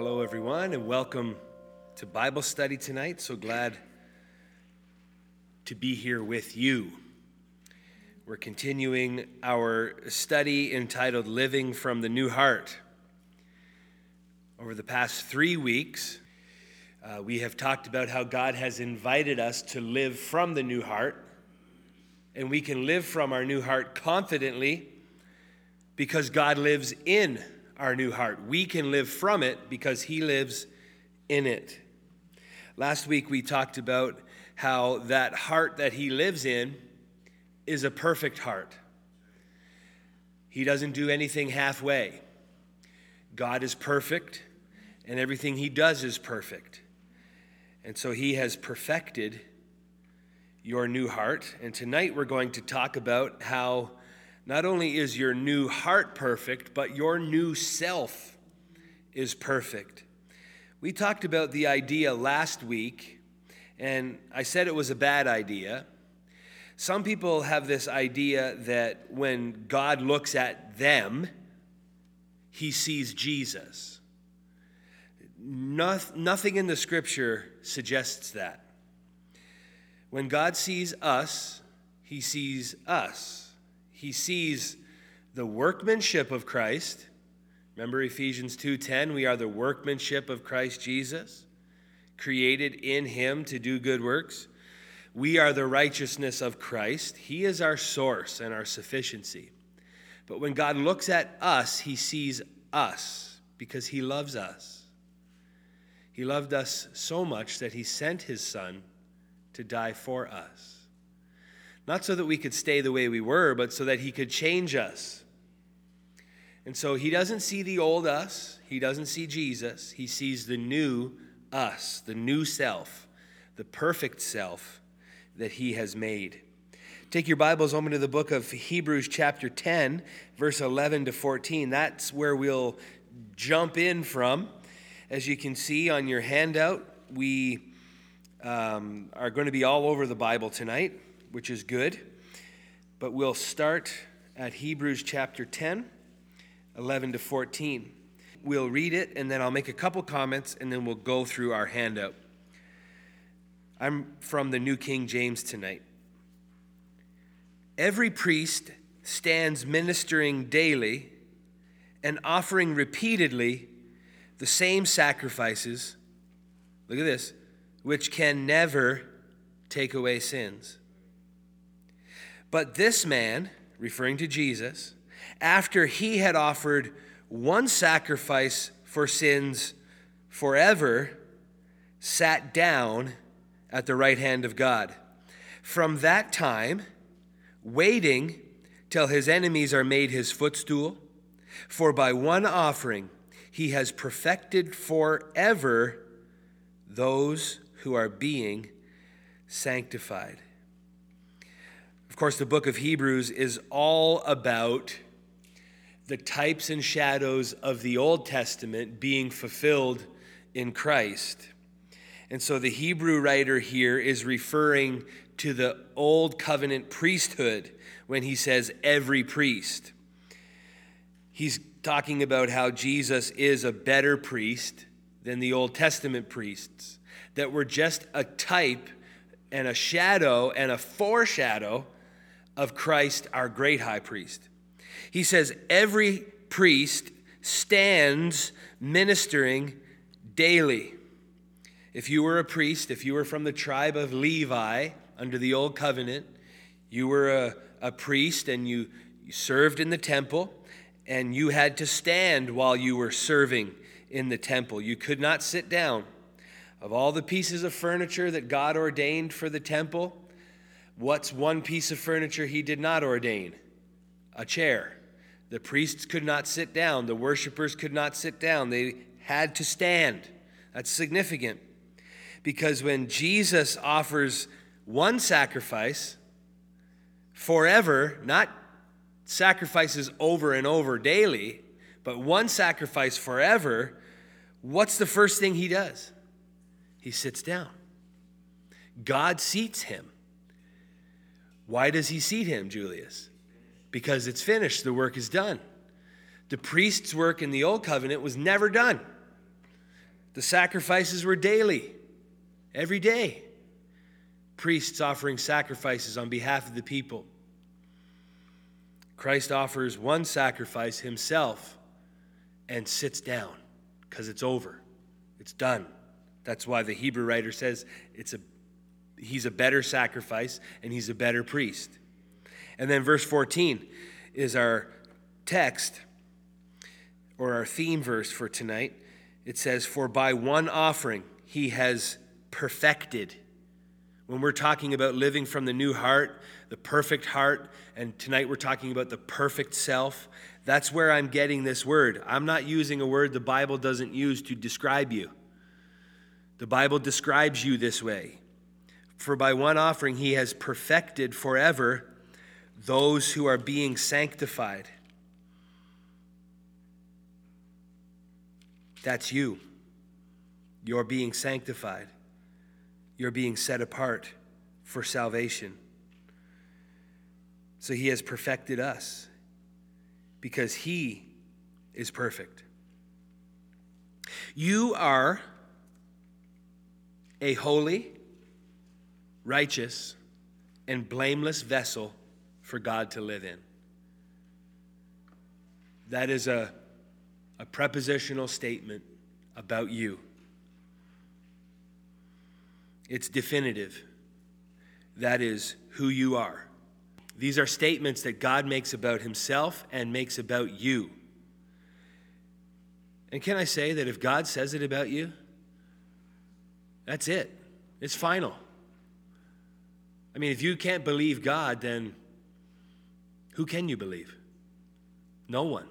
Hello, everyone, and welcome to Bible study tonight. So glad to be here with you. We're continuing our study entitled Living from the New Heart. Over the past three weeks, uh, we have talked about how God has invited us to live from the new heart, and we can live from our new heart confidently because God lives in our new heart. We can live from it because He lives in it. Last week we talked about how that heart that He lives in is a perfect heart. He doesn't do anything halfway. God is perfect, and everything He does is perfect. And so He has perfected your new heart. And tonight we're going to talk about how not only is your new heart perfect, but your new self is perfect. We talked about the idea last week, and I said it was a bad idea. Some people have this idea that when God looks at them, he sees Jesus. Nothing in the scripture suggests that. When God sees us, he sees us he sees the workmanship of Christ. Remember Ephesians 2:10, we are the workmanship of Christ Jesus, created in him to do good works. We are the righteousness of Christ. He is our source and our sufficiency. But when God looks at us, he sees us because he loves us. He loved us so much that he sent his son to die for us. Not so that we could stay the way we were, but so that He could change us. And so He doesn't see the old us, He doesn't see Jesus. He sees the new us, the new self, the perfect self that He has made. Take your Bibles open to the book of Hebrews, chapter 10, verse 11 to 14. That's where we'll jump in from. As you can see on your handout, we um, are going to be all over the Bible tonight which is good. But we'll start at Hebrews chapter 10, 11 to 14. We'll read it, and then I'll make a couple comments, and then we'll go through our handout. I'm from the New King James tonight. Every priest stands ministering daily and offering repeatedly the same sacrifices. Look at this, which can never take away sins. But this man, referring to Jesus, after he had offered one sacrifice for sins forever, sat down at the right hand of God. From that time, waiting till his enemies are made his footstool, for by one offering he has perfected forever those who are being sanctified course, the book of Hebrews is all about the types and shadows of the Old Testament being fulfilled in Christ. And so the Hebrew writer here is referring to the Old Covenant priesthood when he says every priest. He's talking about how Jesus is a better priest than the Old Testament priests, that were just a type and a shadow and a foreshadow of Christ, our great high priest. He says, Every priest stands ministering daily. If you were a priest, if you were from the tribe of Levi under the old covenant, you were a, a priest and you, you served in the temple, and you had to stand while you were serving in the temple. You could not sit down. Of all the pieces of furniture that God ordained for the temple, What's one piece of furniture he did not ordain? A chair. The priests could not sit down, the worshipers could not sit down, they had to stand. That's significant because when Jesus offers one sacrifice forever, not sacrifices over and over daily, but one sacrifice forever, what's the first thing he does? He sits down. God seats him. Why does he seat him, Julius? Because it's finished, the work is done. The priest's work in the old covenant was never done. The sacrifices were daily, every day. Priests offering sacrifices on behalf of the people. Christ offers one sacrifice himself and sits down because it's over. It's done. That's why the Hebrew writer says it's a he's a better sacrifice and he's a better priest. And then verse 14 is our text or our theme verse for tonight. It says, For by one offering he has perfected. When we're talking about living from the new heart, the perfect heart, and tonight we're talking about the perfect self, that's where I'm getting this word. I'm not using a word the Bible doesn't use to describe you. The Bible describes you this way. For by one offering he has perfected forever those who are being sanctified. That's you. You're being sanctified. You're being set apart for salvation. So he has perfected us because he is perfect. You are a holy, righteous, and blameless vessel for God to live in. That is a, a prepositional statement about you. It's definitive. That is who you are. These are statements that God makes about himself and makes about you. And can I say that if God says it about you, that's it. It's final. I mean, if you can't believe God, then who can you believe? No one.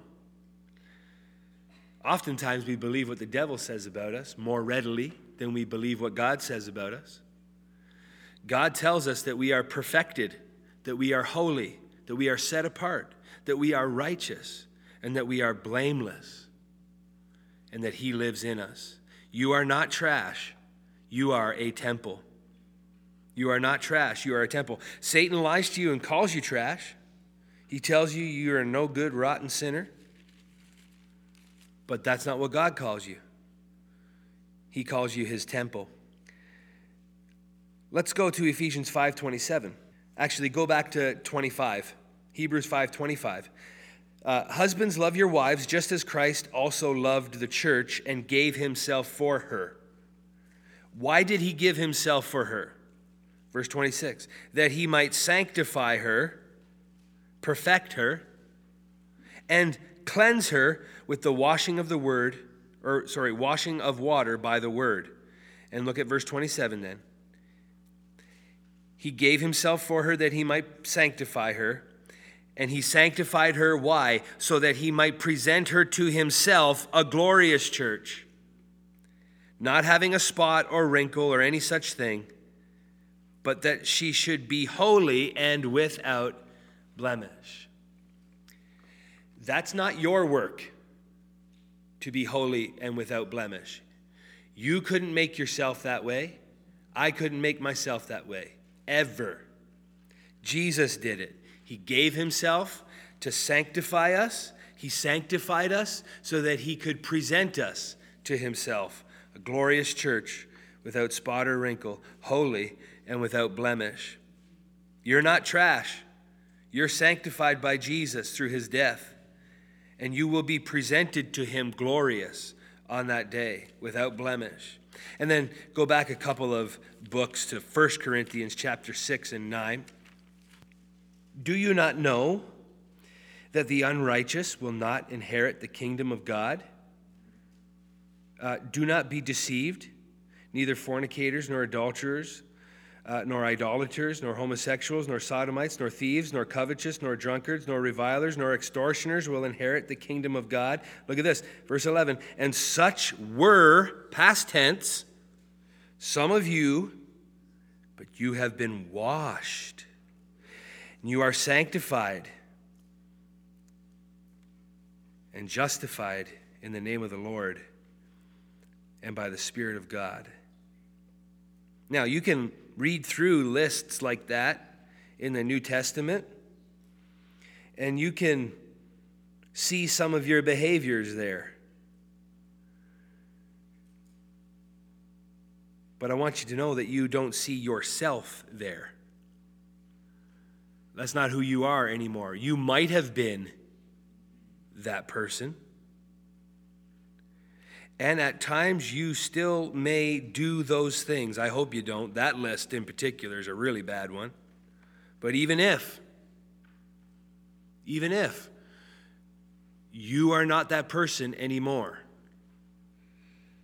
Oftentimes, we believe what the devil says about us more readily than we believe what God says about us. God tells us that we are perfected that we are holy, that we are set apart, that we are righteous, and that we are blameless, and that He lives in us. You are not trash, you are a temple. You are not trash, you are a temple. Satan lies to you and calls you trash. He tells you you are no good, rotten sinner. But that's not what God calls you. He calls you his temple. Let's go to Ephesians 5:27. Actually, go back to 25, Hebrews 5 25. Uh, Husbands, love your wives just as Christ also loved the church and gave himself for her. Why did he give himself for her? Verse 26 that he might sanctify her, perfect her, and cleanse her with the washing of the word, or sorry, washing of water by the word. And look at verse 27 then. He gave himself for her that he might sanctify her. And he sanctified her, why? So that he might present her to himself a glorious church, not having a spot or wrinkle or any such thing, but that she should be holy and without blemish. That's not your work to be holy and without blemish. You couldn't make yourself that way. I couldn't make myself that way ever. Jesus did it. He gave himself to sanctify us. He sanctified us so that he could present us to himself, a glorious church without spot or wrinkle, holy and without blemish. You're not trash. You're sanctified by Jesus through his death, and you will be presented to him glorious on that day without blemish. And then go back a couple of books to 1 Corinthians chapter 6 and 9. Do you not know that the unrighteous will not inherit the kingdom of God? Uh, do not be deceived, neither fornicators nor adulterers. Uh, nor idolaters, nor homosexuals, nor sodomites, nor thieves, nor covetous, nor drunkards, nor revilers, nor extortioners will inherit the kingdom of God. Look at this, verse 11. And such were, past tense, some of you, but you have been washed, and you are sanctified and justified in the name of the Lord and by the Spirit of God. Now, you can read through lists like that in the New Testament, and you can see some of your behaviors there. But I want you to know that you don't see yourself there. That's not who you are anymore. You might have been that person. And at times you still may do those things. I hope you don't. That list in particular is a really bad one. But even if, even if you are not that person anymore,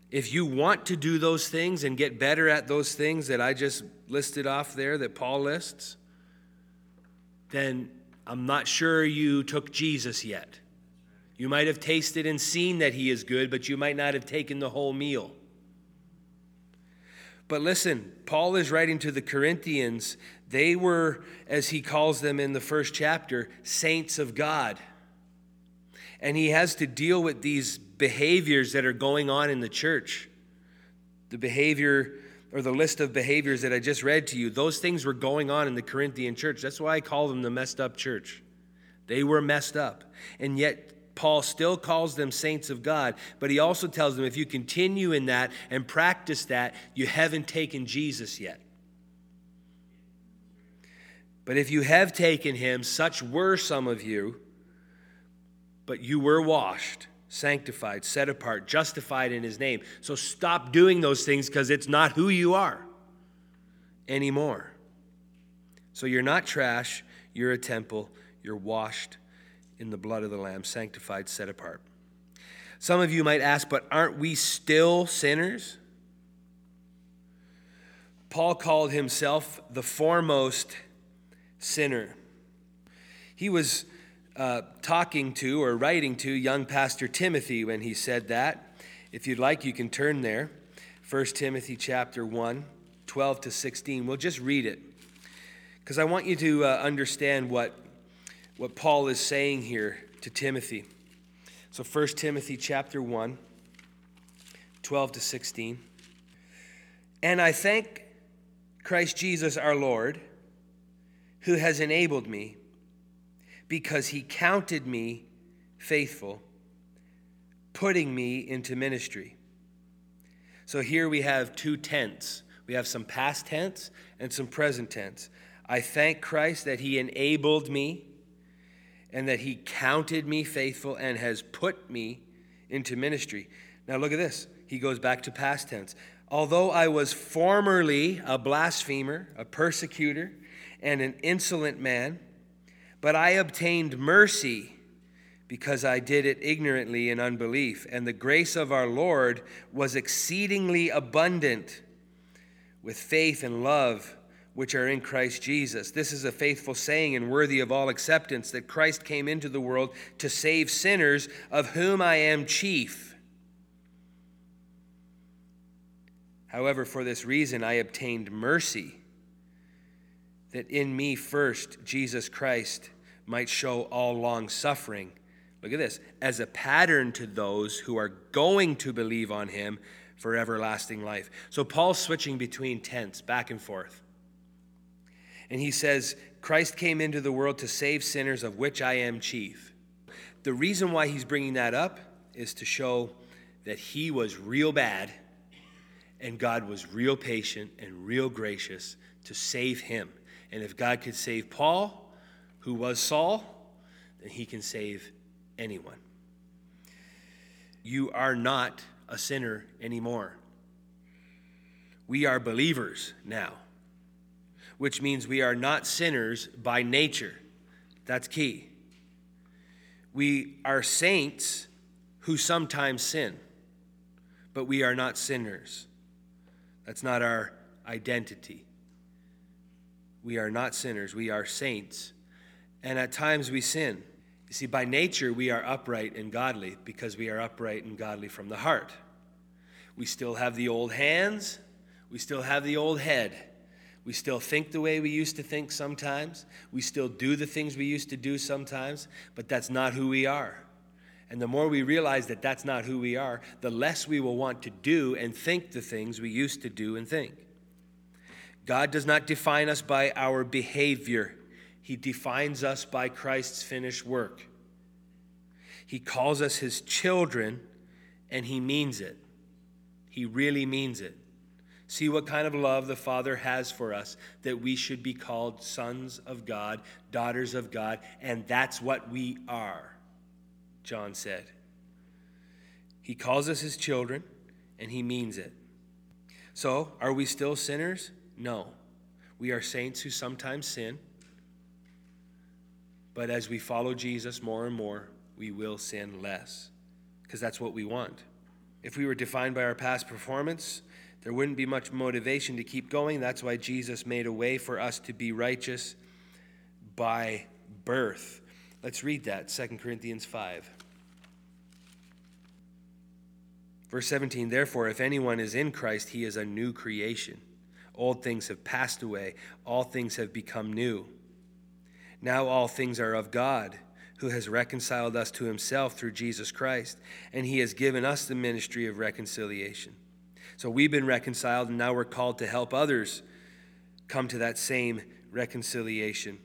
if you want to do those things and get better at those things that I just listed off there that Paul lists, then I'm not sure you took Jesus yet. You might have tasted and seen that he is good, but you might not have taken the whole meal. But listen, Paul is writing to the Corinthians. They were, as he calls them in the first chapter, saints of God. And he has to deal with these behaviors that are going on in the church. The behavior or the list of behaviors that I just read to you, those things were going on in the Corinthian church. That's why I call them the messed up church. They were messed up. And yet, Paul still calls them saints of God, but he also tells them if you continue in that and practice that, you haven't taken Jesus yet. But if you have taken him, such were some of you, but you were washed, sanctified, set apart, justified in his name. So stop doing those things because it's not who you are anymore. So you're not trash, you're a temple, you're washed in the blood of the Lamb, sanctified, set apart. Some of you might ask, but aren't we still sinners? Paul called himself the foremost sinner. He was uh, talking to or writing to young Pastor Timothy when he said that. If you'd like, you can turn there. 1 Timothy chapter 1, 12 to 16. We'll just read it because I want you to uh, understand what what Paul is saying here to Timothy. So 1 Timothy chapter 1, 12 to 16. And I thank Christ Jesus our Lord, who has enabled me, because he counted me faithful, putting me into ministry. So here we have two tense. We have some past tense and some present tense. I thank Christ that he enabled me and that he counted me faithful and has put me into ministry. Now, look at this. He goes back to past tense. Although I was formerly a blasphemer, a persecutor, and an insolent man, but I obtained mercy because I did it ignorantly in unbelief. And the grace of our Lord was exceedingly abundant with faith and love which are in Christ Jesus. This is a faithful saying and worthy of all acceptance that Christ came into the world to save sinners, of whom I am chief. However, for this reason I obtained mercy, that in me first Jesus Christ might show all long suffering. Look at this as a pattern to those who are going to believe on him for everlasting life. So Paul's switching between tense back and forth. And he says, Christ came into the world to save sinners, of which I am chief. The reason why he's bringing that up is to show that he was real bad and God was real patient and real gracious to save him. And if God could save Paul, who was Saul, then he can save anyone. You are not a sinner anymore. We are believers now which means we are not sinners by nature. That's key. We are saints who sometimes sin, but we are not sinners. That's not our identity. We are not sinners, we are saints. And at times we sin. You see, by nature, we are upright and godly because we are upright and godly from the heart. We still have the old hands, we still have the old head we still think the way we used to think sometimes. We still do the things we used to do sometimes, but that's not who we are. And the more we realize that that's not who we are, the less we will want to do and think the things we used to do and think. God does not define us by our behavior, He defines us by Christ's finished work. He calls us His children, and He means it. He really means it. See what kind of love the Father has for us, that we should be called sons of God, daughters of God, and that's what we are, John said. He calls us his children, and he means it. So, are we still sinners? No. We are saints who sometimes sin, but as we follow Jesus more and more, we will sin less, because that's what we want. If we were defined by our past performance, there wouldn't be much motivation to keep going. That's why Jesus made a way for us to be righteous by birth. Let's read that, 2 Corinthians 5. Verse 17 Therefore, if anyone is in Christ, he is a new creation. Old things have passed away, all things have become new. Now all things are of God, who has reconciled us to himself through Jesus Christ, and he has given us the ministry of reconciliation. So we've been reconciled, and now we're called to help others come to that same reconciliation.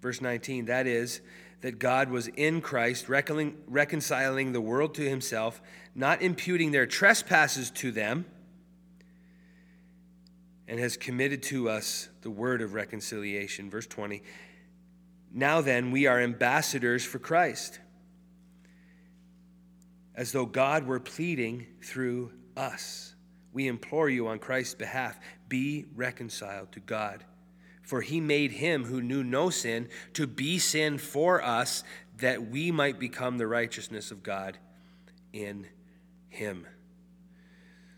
Verse 19, that is, that God was in Christ, reconciling the world to himself, not imputing their trespasses to them, and has committed to us the word of reconciliation. Verse 20, now then, we are ambassadors for Christ, as though God were pleading through us. We implore you on Christ's behalf be reconciled to God. For he made him who knew no sin to be sin for us, that we might become the righteousness of God in him.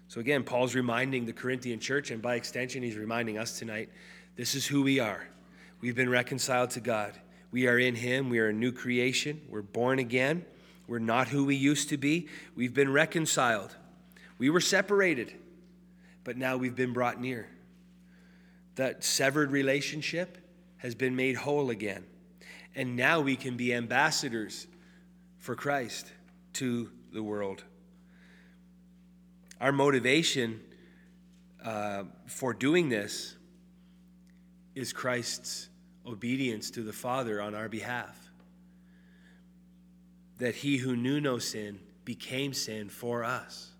So again, Paul's reminding the Corinthian church, and by extension, he's reminding us tonight this is who we are. We've been reconciled to God. We are in him. We are a new creation. We're born again. We're not who we used to be. We've been reconciled. We were separated, but now we've been brought near. That severed relationship has been made whole again. And now we can be ambassadors for Christ to the world. Our motivation uh, for doing this is Christ's obedience to the Father on our behalf. That he who knew no sin became sin for us.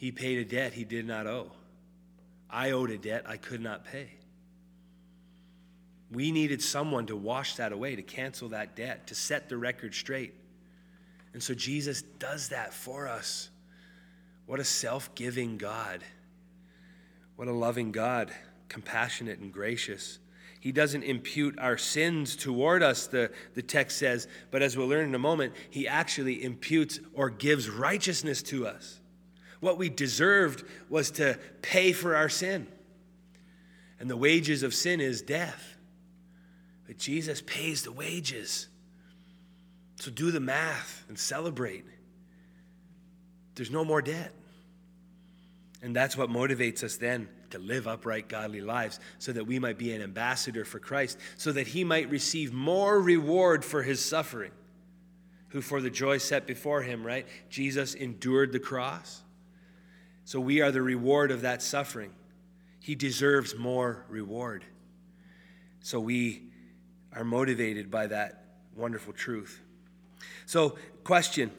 He paid a debt he did not owe. I owed a debt I could not pay. We needed someone to wash that away, to cancel that debt, to set the record straight. And so Jesus does that for us. What a self giving God. What a loving God, compassionate and gracious. He doesn't impute our sins toward us, the, the text says, but as we'll learn in a moment, he actually imputes or gives righteousness to us. What we deserved was to pay for our sin. And the wages of sin is death. But Jesus pays the wages. So do the math and celebrate. There's no more debt. And that's what motivates us then to live upright, godly lives so that we might be an ambassador for Christ, so that he might receive more reward for his suffering. Who, for the joy set before him, right? Jesus endured the cross so we are the reward of that suffering. He deserves more reward. So we are motivated by that wonderful truth. So, question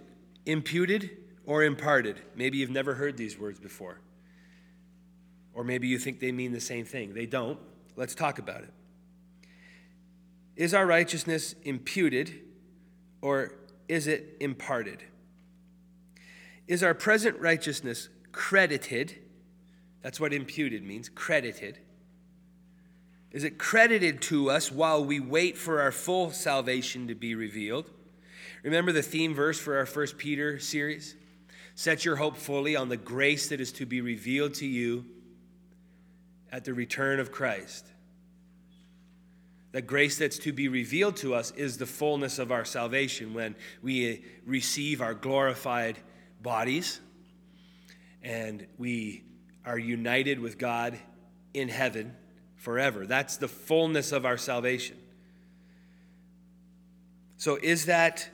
imputed or imparted? Maybe you've never heard these words before. Or maybe you think they mean the same thing. They don't. Let's talk about it. Is our righteousness imputed or is it imparted? Is our present righteousness credited. That's what imputed means credited. Is it credited to us while we wait for our full salvation to be revealed? Remember the theme verse for our First Peter series? Set your hope fully on the grace that is to be revealed to you at the return of Christ. The grace that's to be revealed to us is the fullness of our salvation when we receive our glorified bodies and we are united with God in heaven forever. That's the fullness of our salvation. So, is that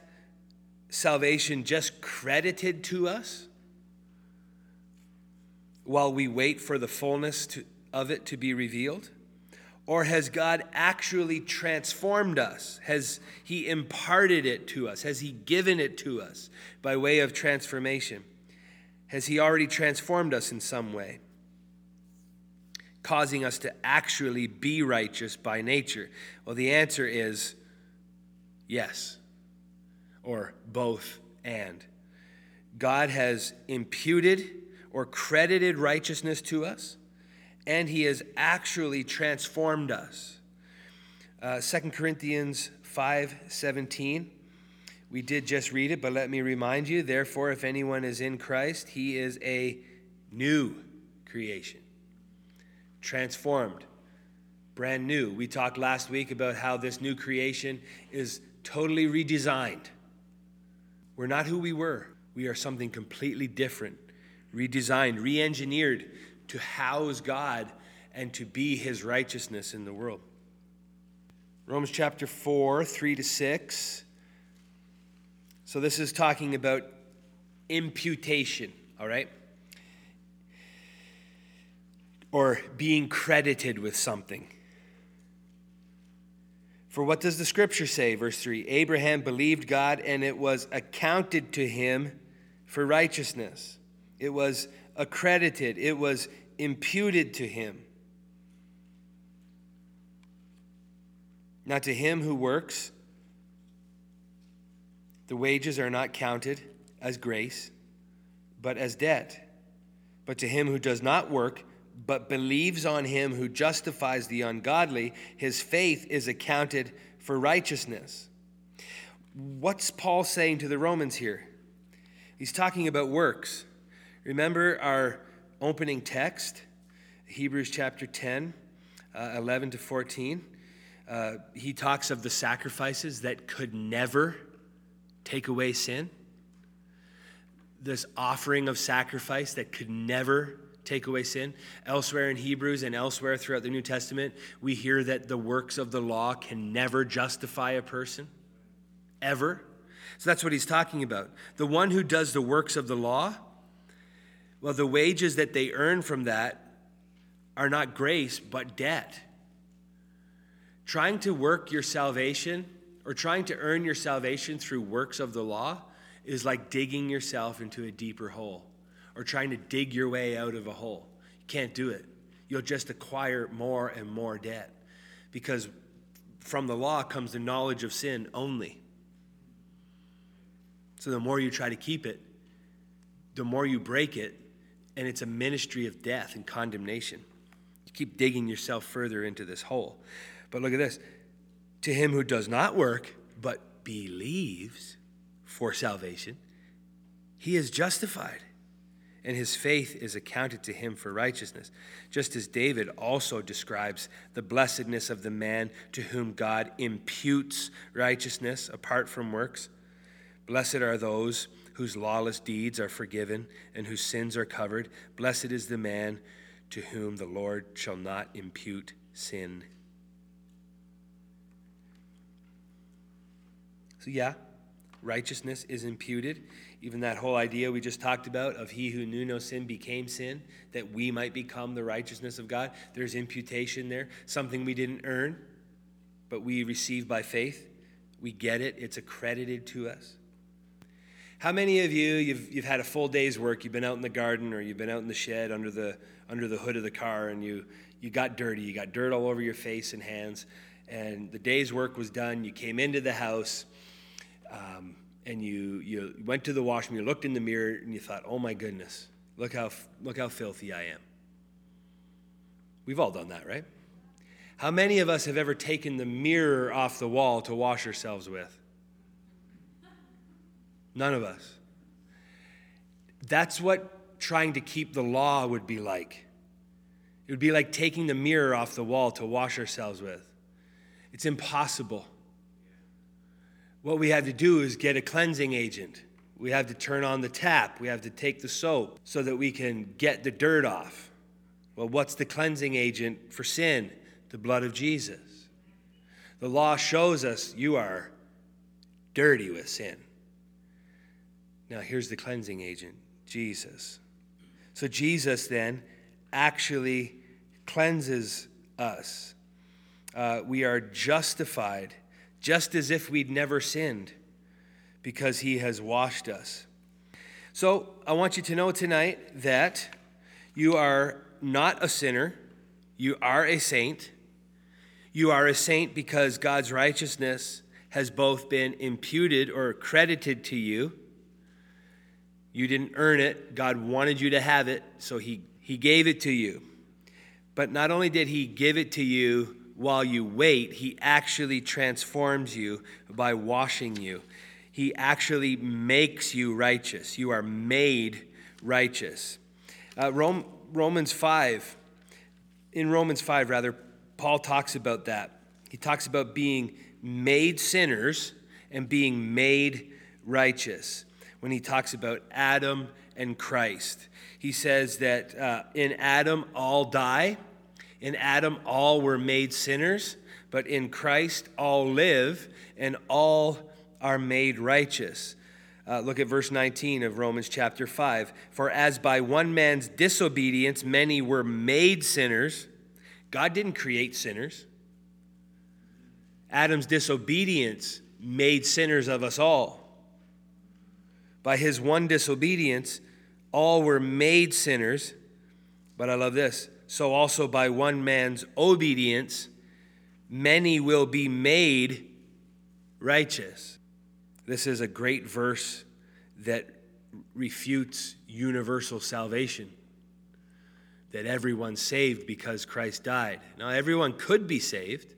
salvation just credited to us while we wait for the fullness to, of it to be revealed? Or has God actually transformed us? Has He imparted it to us? Has He given it to us by way of transformation? Has He already transformed us in some way, causing us to actually be righteous by nature? Well, the answer is yes, or both and. God has imputed or credited righteousness to us, and He has actually transformed us. Uh, 2 Corinthians 5 17. We did just read it, but let me remind you therefore, if anyone is in Christ, he is a new creation, transformed, brand new. We talked last week about how this new creation is totally redesigned. We're not who we were, we are something completely different, redesigned, re engineered to house God and to be his righteousness in the world. Romans chapter 4, 3 to 6. So this is talking about imputation, all right? Or being credited with something. For what does the scripture say? Verse 3 Abraham believed God, and it was accounted to him for righteousness. It was accredited, it was imputed to him. Now, to him who works, the wages are not counted as grace, but as debt. But to him who does not work, but believes on him who justifies the ungodly, his faith is accounted for righteousness. What's Paul saying to the Romans here? He's talking about works. Remember our opening text, Hebrews chapter 10, uh, 11 to 14? Uh, he talks of the sacrifices that could never take away sin. This offering of sacrifice that could never take away sin. Elsewhere in Hebrews and elsewhere throughout the New Testament, we hear that the works of the law can never justify a person, ever. So that's what he's talking about. The one who does the works of the law, well, the wages that they earn from that are not grace, but debt. Trying to work your salvation or trying to earn your salvation through works of the law is like digging yourself into a deeper hole or trying to dig your way out of a hole. You can't do it. You'll just acquire more and more debt because from the law comes the knowledge of sin only. So the more you try to keep it, the more you break it, and it's a ministry of death and condemnation. You keep digging yourself further into this hole. But look at this to him who does not work, but believes for salvation, he is justified, and his faith is accounted to him for righteousness. Just as David also describes the blessedness of the man to whom God imputes righteousness apart from works. Blessed are those whose lawless deeds are forgiven and whose sins are covered. Blessed is the man to whom the Lord shall not impute sin So, yeah, righteousness is imputed. Even that whole idea we just talked about of he who knew no sin became sin, that we might become the righteousness of God. There's imputation there, something we didn't earn, but we receive by faith. We get it, it's accredited to us. How many of you, you've, you've had a full day's work, you've been out in the garden or you've been out in the shed under the, under the hood of the car and you, you got dirty, you got dirt all over your face and hands, and the day's work was done, you came into the house, um, and you, you went to the washroom, you looked in the mirror, and you thought, oh my goodness, look how, look how filthy I am. We've all done that, right? How many of us have ever taken the mirror off the wall to wash ourselves with? None of us. That's what trying to keep the law would be like. It would be like taking the mirror off the wall to wash ourselves with. It's impossible. What we have to do is get a cleansing agent. We have to turn on the tap. We have to take the soap so that we can get the dirt off. Well, what's the cleansing agent for sin? The blood of Jesus. The law shows us you are dirty with sin. Now, here's the cleansing agent Jesus. So, Jesus then actually cleanses us. Uh, we are justified just as if we'd never sinned, because he has washed us. So I want you to know tonight that you are not a sinner, you are a saint. You are a saint because God's righteousness has both been imputed or credited to you. You didn't earn it, God wanted you to have it, so He, he gave it to you. But not only did He give it to you while you wait, He actually transforms you by washing you. He actually makes you righteous. You are made righteous. Uh, Rome, Romans 5, in Romans 5, rather, Paul talks about that. He talks about being made sinners and being made righteous when he talks about Adam and Christ. He says that uh, in Adam all die, in Adam all were made sinners, but in Christ all live and all are made righteous. Uh, look at verse 19 of Romans chapter 5. For as by one man's disobedience many were made sinners, God didn't create sinners. Adam's disobedience made sinners of us all. By his one disobedience, all were made sinners. But I love this. So also by one man's obedience, many will be made righteous. This is a great verse that refutes universal salvation. That everyone's saved because Christ died. Now, everyone could be saved.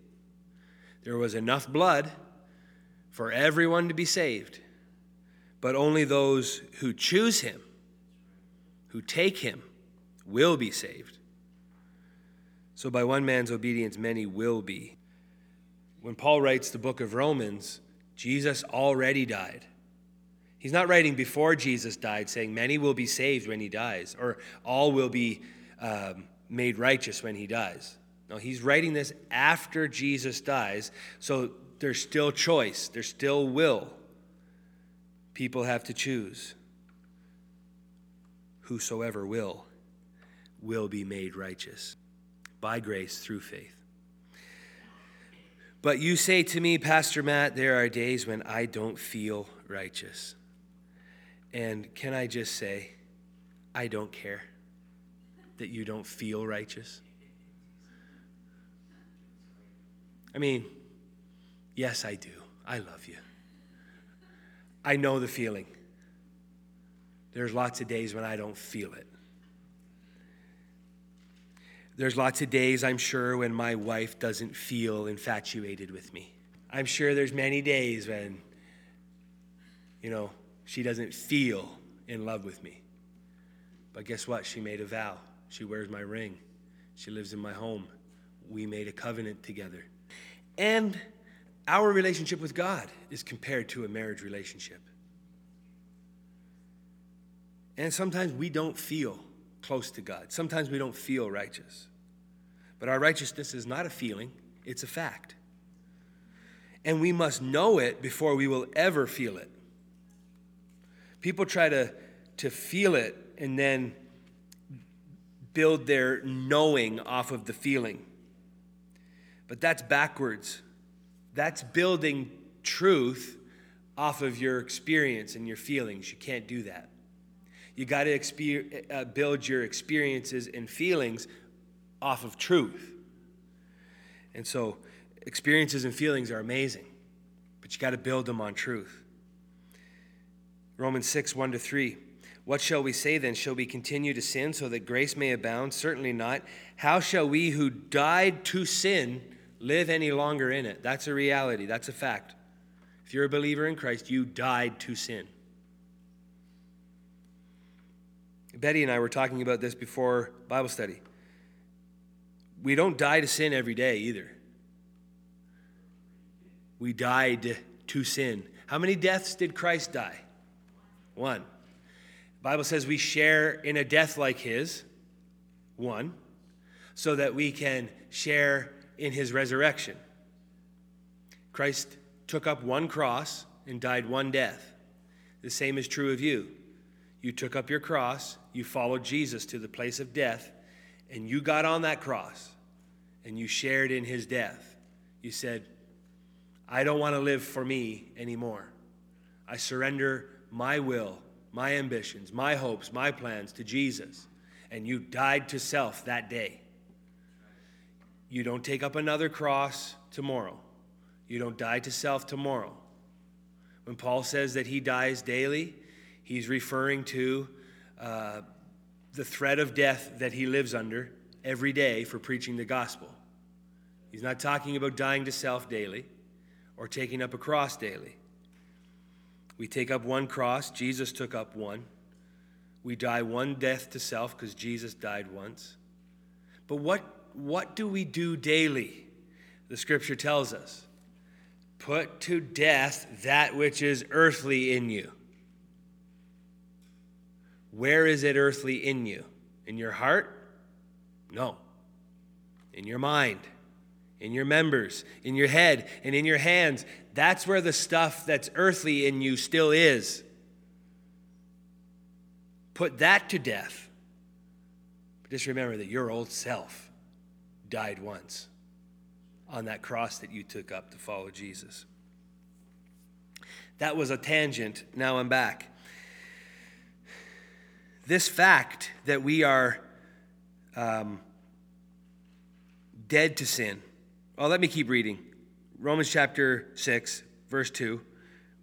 There was enough blood for everyone to be saved, but only those who choose Him, who take Him, will be saved. So, by one man's obedience, many will be. When Paul writes the book of Romans, Jesus already died. He's not writing before Jesus died, saying many will be saved when he dies, or all will be um, made righteous when he dies. No, he's writing this after Jesus dies, so there's still choice, there's still will. People have to choose. Whosoever will, will be made righteous by grace through faith. But you say to me, Pastor Matt, there are days when I don't feel righteous. And can I just say, I don't care that you don't feel righteous? I mean, yes, I do. I love you. I know the feeling. There's lots of days when I don't feel it. There's lots of days, I'm sure, when my wife doesn't feel infatuated with me. I'm sure there's many days when, you know, she doesn't feel in love with me. But guess what? She made a vow. She wears my ring. She lives in my home. We made a covenant together. And our relationship with God is compared to a marriage relationship. And sometimes we don't feel close to God. Sometimes we don't feel righteous. But our righteousness is not a feeling, it's a fact. And we must know it before we will ever feel it. People try to, to feel it and then build their knowing off of the feeling. But that's backwards. That's building truth off of your experience and your feelings. You can't do that. You got to exper- uh, build your experiences and feelings off of truth. And so, experiences and feelings are amazing, but you got to build them on truth. Romans 6, 1 to 3. What shall we say then? Shall we continue to sin so that grace may abound? Certainly not. How shall we who died to sin live any longer in it? That's a reality, that's a fact. If you're a believer in Christ, you died to sin. Betty and I were talking about this before Bible study we don't die to sin every day either. We died to sin. How many deaths did Christ die? One. The Bible says we share in a death like his, one, so that we can share in his resurrection. Christ took up one cross and died one death. The same is true of you. You took up your cross, you followed Jesus to the place of death, and you got on that cross and you shared in his death. You said, I don't want to live for me anymore. I surrender my will my ambitions, my hopes, my plans to Jesus, and you died to self that day, you don't take up another cross tomorrow. You don't die to self tomorrow. When Paul says that he dies daily, he's referring to uh, the threat of death that he lives under every day for preaching the gospel. He's not talking about dying to self daily or taking up a cross daily. We take up one cross, Jesus took up one. We die one death to self because Jesus died once. But what, what do we do daily? The scripture tells us put to death that which is earthly in you. Where is it earthly in you? In your heart? No. In your mind, in your members, in your head, and in your hands. That's where the stuff that's earthly in you still is. Put that to death. But just remember that your old self died once on that cross that you took up to follow Jesus. That was a tangent. Now I'm back. This fact that we are um, dead to sin. Well, let me keep reading. Romans chapter 6, verse 2.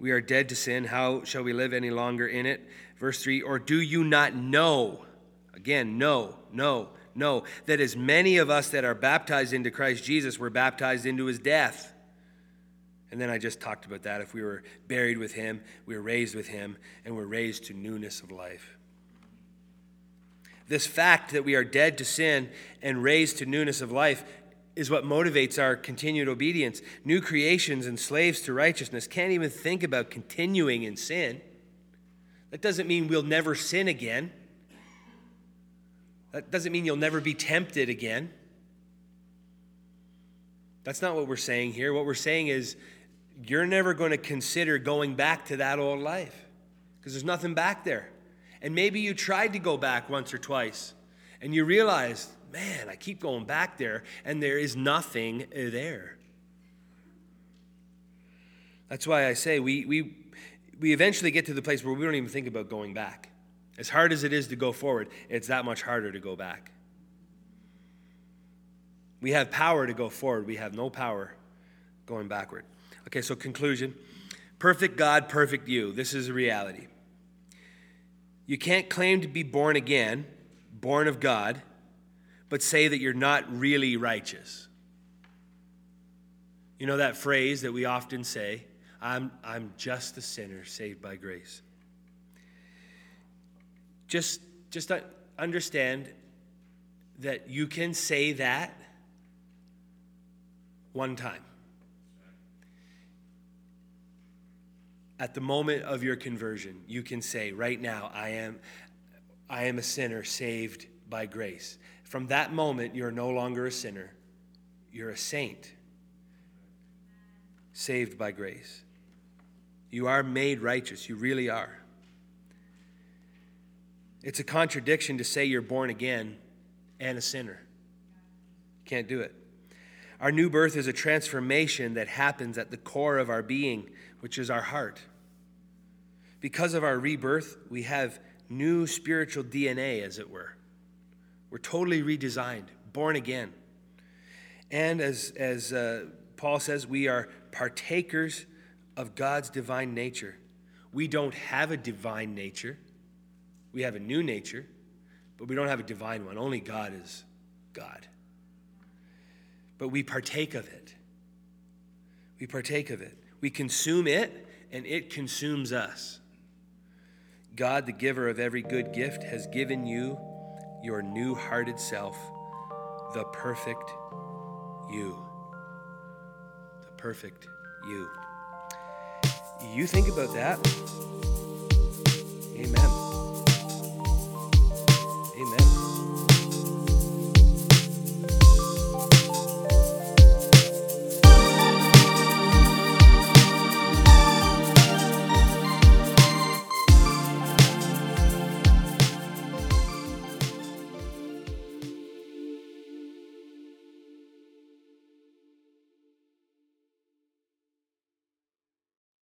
We are dead to sin. How shall we live any longer in it? Verse 3 Or do you not know? Again, no, no, no. That as many of us that are baptized into Christ Jesus were baptized into his death. And then I just talked about that. If we were buried with him, we were raised with him, and we're raised to newness of life. This fact that we are dead to sin and raised to newness of life is what motivates our continued obedience. New creations and slaves to righteousness can't even think about continuing in sin. That doesn't mean we'll never sin again. That doesn't mean you'll never be tempted again. That's not what we're saying here. What we're saying is you're never going to consider going back to that old life because there's nothing back there. And maybe you tried to go back once or twice and you realized, man, I keep going back there and there is nothing there. That's why I say we, we, we eventually get to the place where we don't even think about going back. As hard as it is to go forward, it's that much harder to go back. We have power to go forward, we have no power going backward. Okay, so conclusion perfect God, perfect you. This is a reality. You can't claim to be born again, born of God, but say that you're not really righteous. You know that phrase that we often say, I'm, I'm just a sinner saved by grace. Just, just understand that you can say that one time. At the moment of your conversion, you can say, right now, I am, I am a sinner saved by grace. From that moment, you're no longer a sinner, you're a saint saved by grace. You are made righteous, you really are. It's a contradiction to say you're born again and a sinner. Can't do it. Our new birth is a transformation that happens at the core of our being, which is our heart. Because of our rebirth, we have new spiritual DNA, as it were. We're totally redesigned, born again. And as, as uh, Paul says, we are partakers of God's divine nature. We don't have a divine nature, we have a new nature, but we don't have a divine one. Only God is God. But we partake of it. We partake of it. We consume it, and it consumes us. God, the giver of every good gift, has given you your new hearted self, the perfect you. The perfect you. You think about that. Amen. Amen.